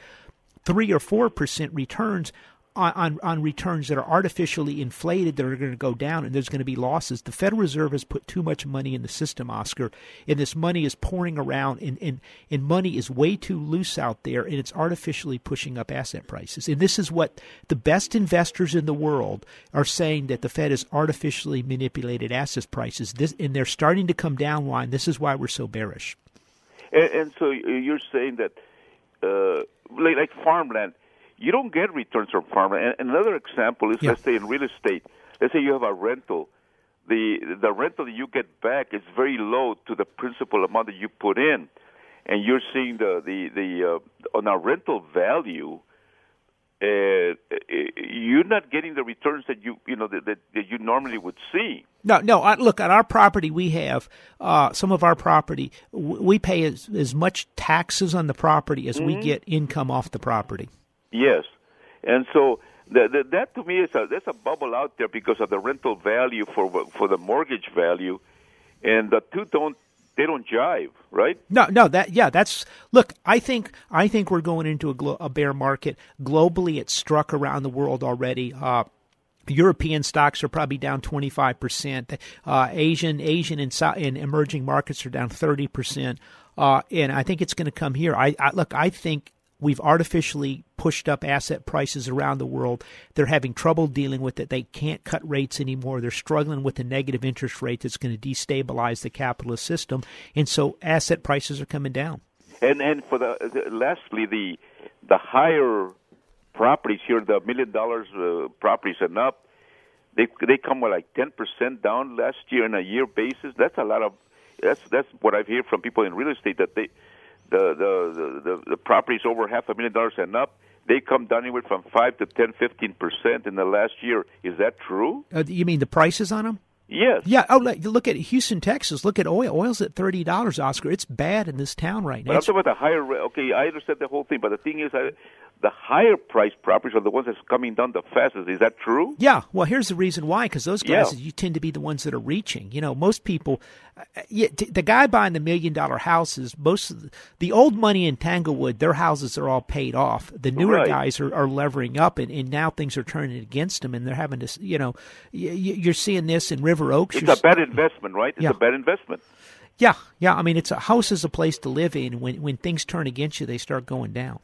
three or four percent returns on, on, on returns that are artificially inflated that are going to go down and there's going to be losses. The Federal Reserve has put too much money in the system, Oscar, and this money is pouring around and, and, and money is way too loose out there and it's artificially pushing up asset prices. And this is what the best investors in the world are saying that the Fed has artificially manipulated asset prices. This and they're starting to come down line. This is why we're so bearish. And, and so you're saying that, uh, like, like farmland, you don't get returns from farmland. And another example is, let's say, in real estate. Let's say you have a rental. The the rental that you get back is very low to the principal amount that you put in, and you're seeing the the the uh, on a rental value. Uh, you're not getting the returns that you you know that, that, that you normally would see. No, no. I, look, on our property, we have uh, some of our property. We pay as, as much taxes on the property as we Mhm. get income off the property. Yes, and so that that, that to me is a there's a bubble out there because of the rental value for for the mortgage value, and the two don't they don't jive, right? No, no. That yeah. That's look. I think I think we're going into a, glo- a bear market globally. It's struck around the world already. Uh, European stocks are probably down 25%. Uh, Asian, Asian and, and emerging markets are down 30%. Uh, and I think it's going to come here. I, I look. I think we've artificially pushed up asset prices around the world. They're having trouble dealing with it. They can't cut rates anymore. They're struggling with the negative interest rate that's going to destabilize the capitalist system. And so asset prices are coming down. And and for the, the lastly the the higher properties here, the million dollars uh, properties and up, they they come with like ten percent down last year on a year basis. That's a lot of that's that's what I've heard from people in real estate that they the the the, the, the properties over half a million dollars and up. They come down anywhere from five to ten, fifteen percent in the last year. Is that true? Uh, you mean the prices on them? Yes. Yeah. Oh, look, at Houston, Texas. Look at oil. Oil's at thirty dollars, Oscar. It's bad in this town right now. But I'm talking about the higher. Okay, I understand the whole thing, but the thing is, I, the higher priced properties are the ones that's coming down the fastest. Is that true? Yeah, well, here's the reason why. Because those guys, Yeah. you tend to be the ones that are reaching. You know, most people, uh, yeah, t- the guy buying the million dollar houses, most of the, the old money in Tanglewood, their houses are all paid off. The newer Right. guys are, are levering up, and, and now things are turning against them, and they're having to, you know, y- you're seeing this in River Oaks. It's you're a bad investment, right? It's Yeah. a bad investment. Yeah, yeah. I mean, it's a house is a place to live in. When when things turn against you, they start going down.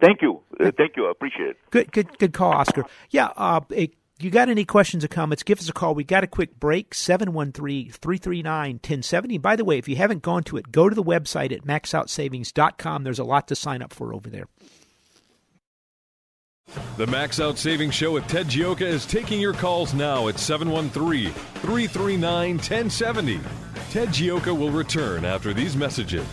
Thank you. Uh, thank you. I appreciate it. Good, good, good call, Oscar. Yeah, uh, eh, you got any questions or comments, give us a call. We got a quick break, 713-339-1070. By the way, if you haven't gone to it, go to the website at maxoutsavings.com. There's a lot to sign up for over there. The Max Out Savings Show with Ted Gioka is taking your calls now at 713 339 1070. Ted Gioka will return after these messages.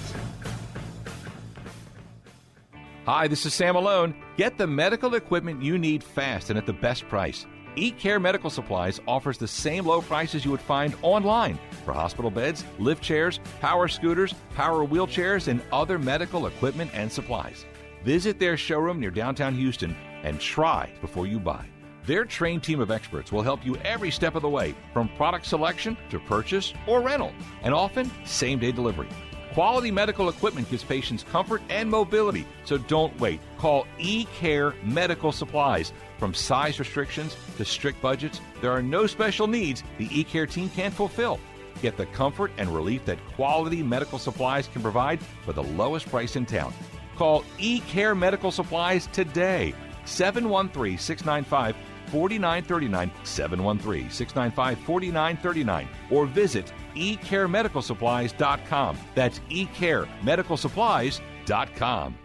Hi, this is Sam Malone. Get the medical equipment you need fast and at the best price. eCare Medical Supplies offers the same low prices you would find online for hospital beds, lift chairs, power scooters, power wheelchairs, and other medical equipment and supplies. Visit their showroom near downtown Houston and try before you buy. Their trained team of experts will help you every step of the way, from product selection to purchase or rental, and often same day delivery. Quality medical equipment gives patients comfort and mobility, so don't wait. Call eCare Medical Supplies. From size restrictions to strict budgets, there are no special needs the eCare team can't fulfill. Get the comfort and relief that quality medical supplies can provide for the lowest price in town. Call eCare Medical Supplies today. 713 695 4939 713 695 4939 or visit ecaremedicalsupplies.com. That's ecaremedicalsupplies.com.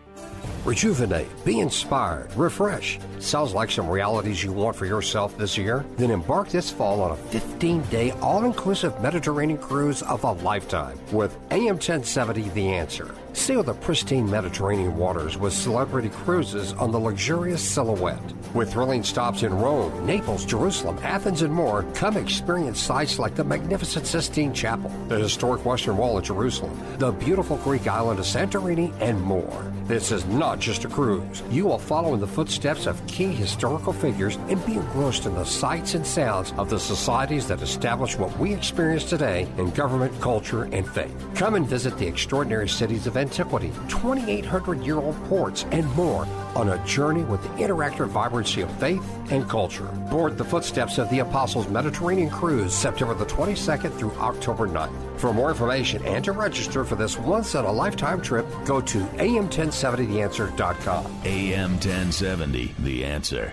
Rejuvenate, be inspired, refresh. Sounds like some realities you want for yourself this year? Then embark this fall on a 15 day all inclusive Mediterranean cruise of a lifetime with AM 1070 The Answer. Sail the pristine Mediterranean waters with celebrity cruises on the luxurious Silhouette. With thrilling stops in Rome, Naples, Jerusalem, Athens, and more, come experience sights like the magnificent Sistine Chapel, the historic Western Wall of Jerusalem, the beautiful Greek island of Santorini, and more. This is not just a cruise. You will follow in the footsteps of key historical figures and be engrossed in the sights and sounds of the societies that establish what we experience today in government, culture, and faith. Come and visit the extraordinary cities of antiquity, 2,800 year old ports, and more on a journey with the interactive vibrancy of faith and culture. Board the footsteps of the Apostles Mediterranean Cruise September the 22nd through October 9th. For more information and to register for this once in a lifetime trip, go to am1070theanswer.com. AM 1070, The Answer.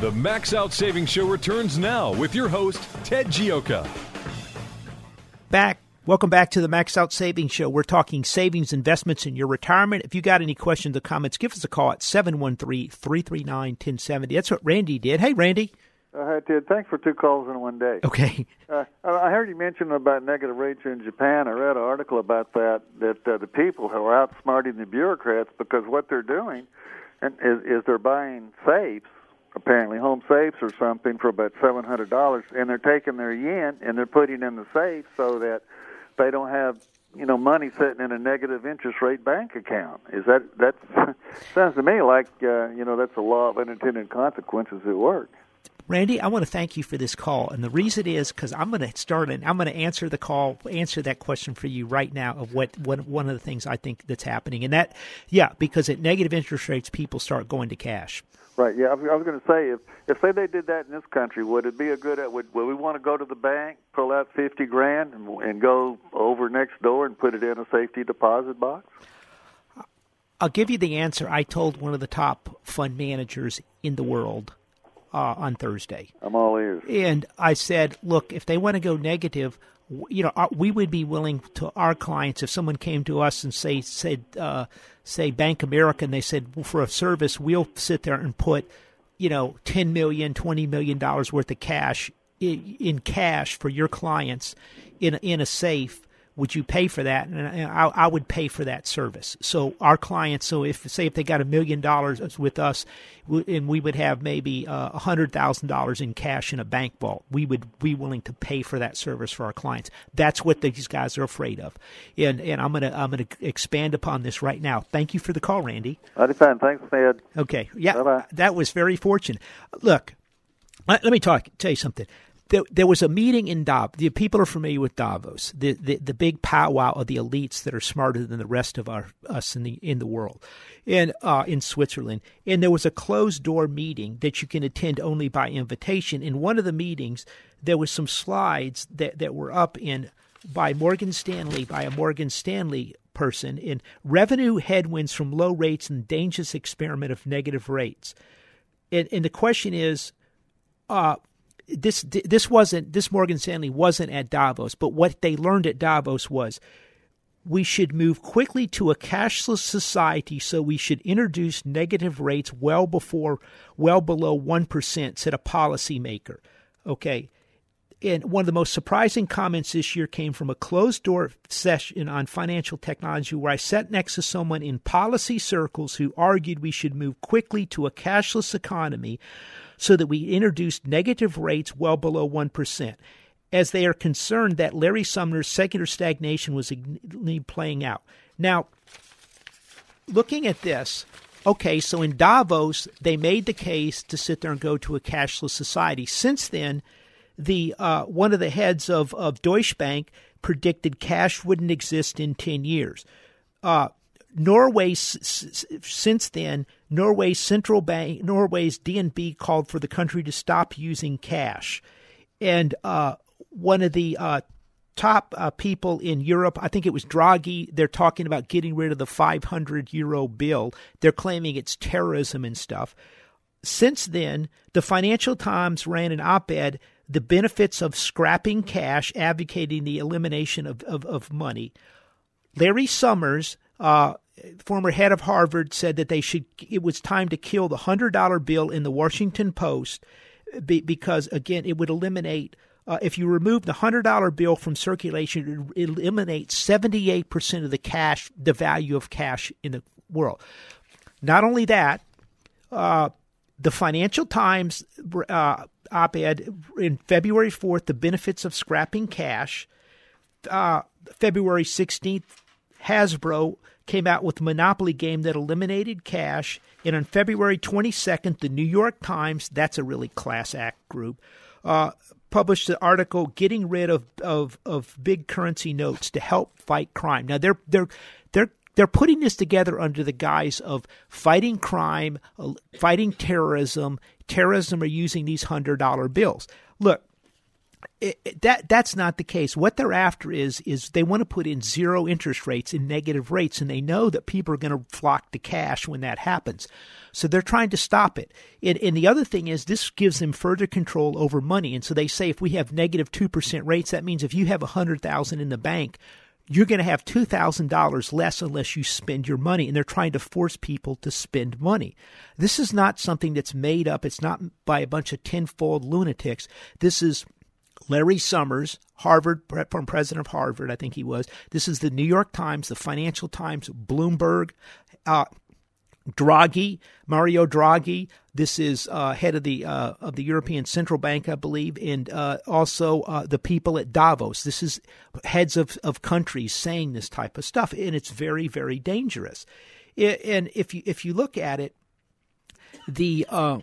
The Max Out Savings Show returns now with your host, Ted Gioka. Back Welcome back to the Max Out Savings Show. We're talking savings, investments, in your retirement. If you got any questions or comments, give us a call at 713 339 1070. That's what Randy did. Hey, Randy. Uh, hi, Ted. Thanks for two calls in one day. Okay. Uh, I heard you mention about negative rates in Japan. I read an article about that, that uh, the people who are outsmarting the bureaucrats because what they're doing and is, is they're buying safes apparently home safes or something for about seven hundred dollars and they're taking their yen and they're putting in the safe so that they don't have you know money sitting in a negative interest rate bank account. Is that that sounds to me like uh, you know that's a law of unintended consequences at work. Randy, I want to thank you for this call, and the reason is because I'm going to start and I'm going to answer the call, answer that question for you right now of what, what one of the things I think that's happening, and that yeah, because at negative interest rates, people start going to cash. Right. Yeah, I was, I was going to say if if say they did that in this country, would it be a good? Would would we want to go to the bank, pull out fifty grand, and, and go over next door and put it in a safety deposit box? I'll give you the answer. I told one of the top fund managers in the world uh, on Thursday. I'm all ears. And I said, look, if they want to go negative, you know, uh, we would be willing to our clients if someone came to us and say said uh, say Bank America and they said well, for a service we'll sit there and put you know 10 million 20 million dollars worth of cash in, in cash for your clients in in a safe would you pay for that? And I, I, would pay for that service. So our clients, so if say if they got a million dollars with us, and we would have maybe uh, a hundred thousand dollars in cash in a bank vault, we would be willing to pay for that service for our clients. That's what these guys are afraid of, and and I'm gonna I'm gonna expand upon this right now. Thank you for the call, Randy. Fine, thanks, Ned. Okay, yeah, Bye-bye. that was very fortunate. Look, let, let me talk. Tell you something there, there was a meeting in Davos. The people are familiar with Davos, the, the, the big powwow of the elites that are smarter than the rest of our us in the in the world, and uh, in Switzerland. And there was a closed door meeting that you can attend only by invitation. In one of the meetings, there was some slides that that were up in by Morgan Stanley by a Morgan Stanley person in revenue headwinds from low rates and dangerous experiment of negative rates. And, and the question is, uh, this this wasn't this Morgan Stanley wasn't at Davos, but what they learned at Davos was we should move quickly to a cashless society, so we should introduce negative rates well before, well below 1%, said a policymaker. Okay. And one of the most surprising comments this year came from a closed door session on financial technology where I sat next to someone in policy circles who argued we should move quickly to a cashless economy so that we introduced negative rates well below 1% as they are concerned that Larry Summers' secular stagnation was playing out. Now, looking at this, okay, so in Davos, they made the case to sit there and go to a cashless society. Since then, the uh, one of the heads of, of Deutsche Bank predicted cash wouldn't exist in 10 years. Uh, Norway, since then, Norway's central bank, Norway's DNB called for the country to stop using cash. And uh, one of the uh, top uh, people in Europe, I think it was Draghi, they're talking about getting rid of the 500 euro bill. They're claiming it's terrorism and stuff. Since then, the Financial Times ran an op ed, The Benefits of Scrapping Cash, advocating the elimination of, of, of money. Larry Summers, uh, former head of Harvard, said that they should. It was time to kill the hundred dollar bill in the Washington Post because, again, it would eliminate uh, if you remove the hundred dollar bill from circulation, it eliminates seventy eight percent of the cash, the value of cash in the world. Not only that, uh, the Financial Times uh, op-ed in February fourth, the benefits of scrapping cash. Uh, February sixteenth, Hasbro came out with a Monopoly game that eliminated cash. And on February 22nd, the New York Times, that's a really class act group, uh, published the article "Getting Rid of, of of Big Currency Notes to Help Fight Crime." Now they're they're they're they're putting this together under the guise of fighting crime, fighting terrorism. Terrorism are using these hundred dollar bills. Look, that that's not the case. What they're after is is they want to put in zero interest rates and negative rates, and they know that people are going to flock to cash when that happens. So they're trying to stop it. And, and the other thing is this gives them further control over money. And so they say if we have negative two percent rates, that means if you have a hundred thousand in the bank, you're going to have $2,000 less unless you spend your money. And they're trying to force people to spend money. This is not something that's made up. It's not by a bunch of tenfold lunatics. This is Larry Summers, Harvard, president of Harvard, I think he was. This is the New York Times, the Financial Times, Bloomberg, uh, Draghi, Mario Draghi. This is uh, head of the uh, of the European Central Bank, I believe, and uh, also uh, the people at Davos. This is heads of, of countries saying this type of stuff, and it's very very dangerous. And if you if you look at it, the uh,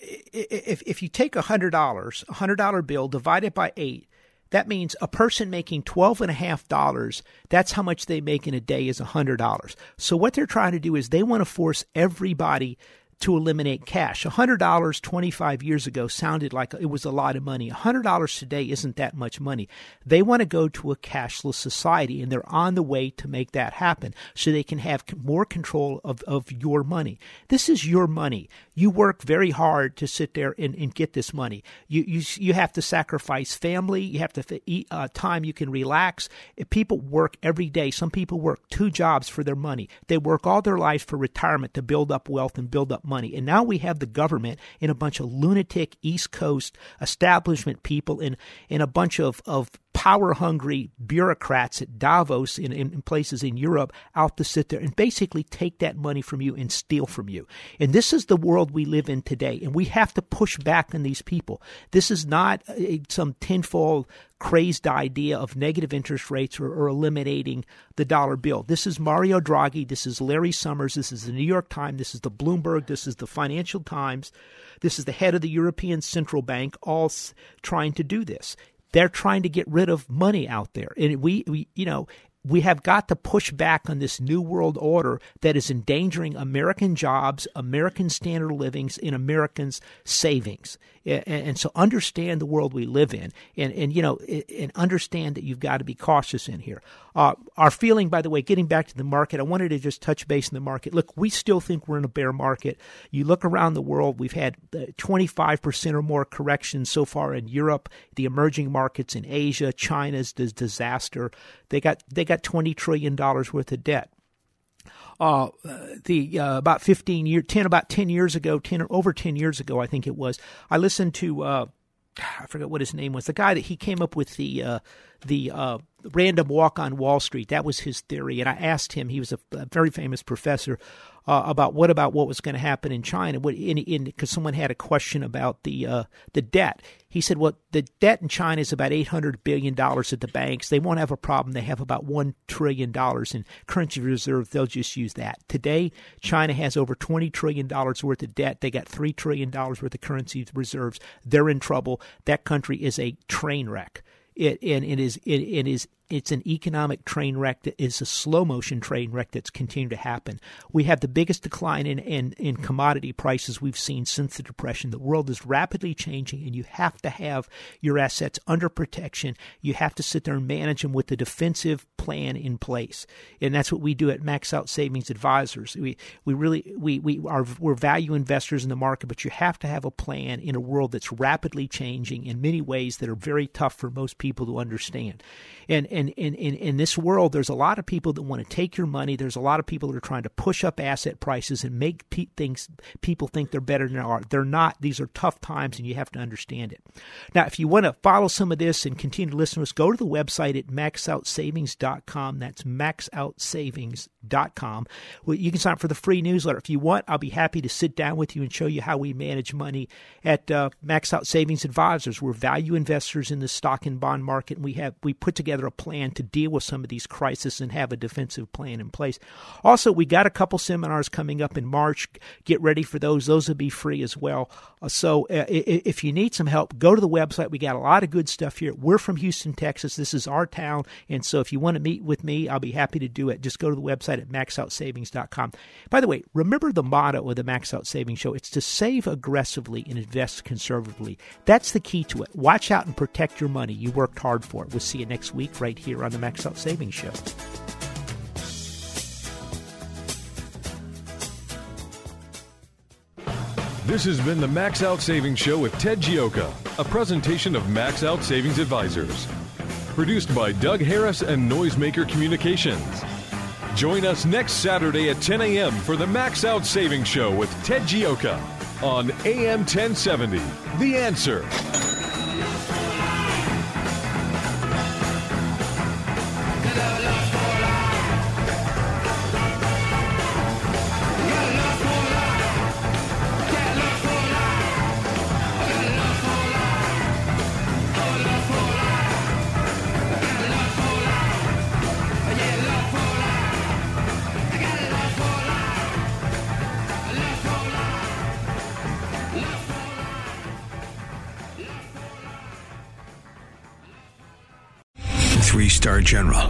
if if you take a hundred dollars, a hundred dollar bill, divide it by eight, that means a person making twelve and a half dollars. That's how much they make in a day is a hundred dollars. So what they're trying to do is they want to force everybody to eliminate cash. $100 25 years ago sounded like it was a lot of money. $100 today isn't that much money. They want to go to a cashless society, and they're on the way to make that happen so they can have more control of, of your money. This is your money. You work very hard to sit there and, and get this money. You, you, you have to sacrifice family. You have to eat uh, time you can relax. If people work every day. Some people work two jobs for their money. They work all their life for retirement to build up wealth and build up money. And now we have the government and a bunch of lunatic East Coast establishment people and, and a bunch of, of power hungry bureaucrats at Davos in, in, places in Europe out to sit there and basically take that money from you and steal from you. And this is the world we live in today. And we have to push back on these people. This is not a, some tenfold crazed idea of negative interest rates or, or, eliminating the dollar bill. This is Mario Draghi. This is Larry Summers. This is the New York Times. This is the Bloomberg. This is the Financial Times. This is the head of the European Central Bank, all trying to do this. They're trying to get rid of money out there. And we, we you know, we have got to push back on this new world order that is endangering American jobs, American standard livings, and Americans' savings. And, and, so understand the world we live in, and, and you know, and understand that you've got to be cautious in here. Uh, our feeling, by the way, getting back to the market, I wanted to just touch base in the market. Look, we still think we're in a bear market. You look around the world, we've had 25% or more corrections so far in Europe, the emerging markets in Asia, China's disaster. They got they got twenty trillion dollars worth of debt. Uh, the uh, about 15 year 10 about 10 years ago 10 over 10 years ago I think it was I listened to uh, I forget what his name was the guy that he came up with the uh, the uh, random walk on Wall Street that was his theory and I asked him he was a, a very famous professor uh, about what about what was going to happen in China. What in Because someone had a question about the uh, the debt. He said, "Well, the debt in China is about eight hundred billion dollars at the banks. They won't have a problem. They have about one trillion dollars in currency reserve. They'll just use that. Today, China has over twenty trillion dollars worth of debt. They got three trillion dollars worth of currency reserves. They're in trouble. That country is a train wreck." It, and it is it, it is it's an economic train wreck that is a slow motion train wreck that's continued to happen. We have the biggest decline in, in, in commodity prices we've seen since the Depression. The world is rapidly changing, and you have to have your assets under protection. You have to sit there and manage them with a defensive plan in place. And that's what we do at Max Out Savings Advisors. We, we really we, we are we're value investors in the market, but you have to have a plan in a world that's rapidly changing in many ways that are very tough for most people to understand. And, and in, in, in this world, there's a lot of people that want to take your money. There's a lot of people that are trying to push up asset prices and make pe- things people think they're better than they are. They're not. These are tough times, and you have to understand it. Now, if you want to follow some of this and continue to listen to us, go to the website at maxoutsavings.com. That's maxoutsavings.com. Well, you can sign up for the free newsletter. If you want, I'll be happy to sit down with you and show you how we manage money at uh, Max Out Savings Advisors. We're value investors in the stock and bond market, and we have we put together a plan plan to deal with some of these crises and have a defensive plan in place. Also, we got a couple seminars coming up in March. Get ready for those. Those will be free as well. Uh, so uh, if you need some help, go to the website. We got a lot of good stuff here. We're from Houston, Texas. This is our town. And so if you want to meet with me, I'll be happy to do it. Just go to the website at maxoutsavings.com. By the way, remember the motto of the Max Out Savings Show it's to save aggressively and invest conservatively. That's the key to it. Watch out and protect your money. You worked hard for it. We'll see you next week right here here on the Max Out Savings Show. This has been the Max Out Savings Show with Ted Gioka, a presentation of Max Out Savings Advisors. Produced by Doug Harris and Noisemaker Communications. Join us next Saturday at 10 a.m. for the Max Out Savings Show with Ted Gioka on AM 1070. The answer.